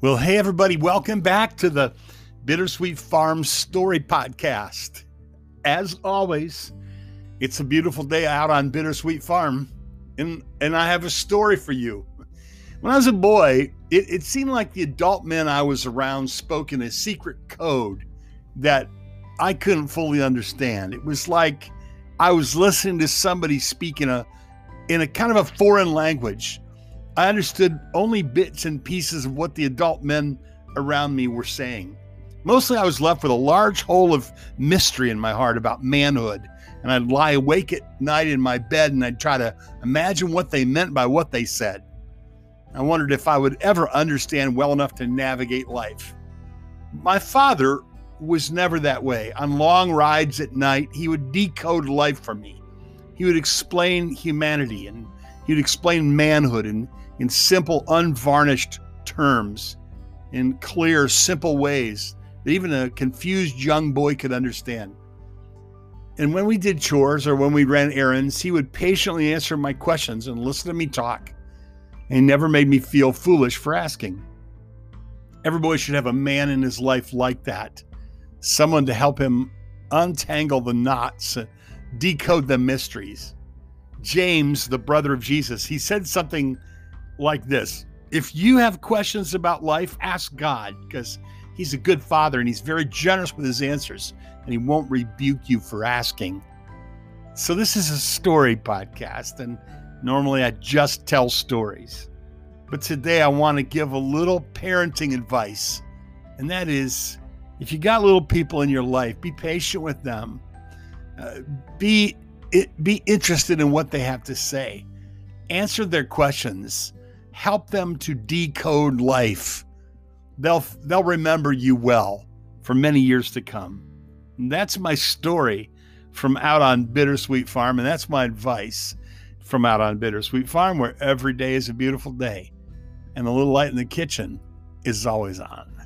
Well, hey, everybody, welcome back to the Bittersweet Farm Story Podcast. As always, it's a beautiful day out on Bittersweet Farm, and, and I have a story for you. When I was a boy, it, it seemed like the adult men I was around spoke in a secret code that I couldn't fully understand. It was like I was listening to somebody speak in a in a kind of a foreign language I understood only bits and pieces of what the adult men around me were saying. Mostly, I was left with a large hole of mystery in my heart about manhood, and I'd lie awake at night in my bed and I'd try to imagine what they meant by what they said. I wondered if I would ever understand well enough to navigate life. My father was never that way. On long rides at night, he would decode life for me. He would explain humanity and he would explain manhood and in simple, unvarnished terms, in clear, simple ways that even a confused young boy could understand. And when we did chores or when we ran errands, he would patiently answer my questions and listen to me talk. And he never made me feel foolish for asking. Every boy should have a man in his life like that someone to help him untangle the knots, decode the mysteries. James, the brother of Jesus, he said something like this If you have questions about life, ask God because He's a good father and He's very generous with His answers and He won't rebuke you for asking. So, this is a story podcast, and normally I just tell stories. But today I want to give a little parenting advice, and that is if you got little people in your life, be patient with them. Uh, be be interested in what they have to say. Answer their questions help them to decode life. They'll they'll remember you well for many years to come. And that's my story from out on Bittersweet Farm, and that's my advice from out on Bittersweet Farm, where every day is a beautiful day, and the little light in the kitchen is always on.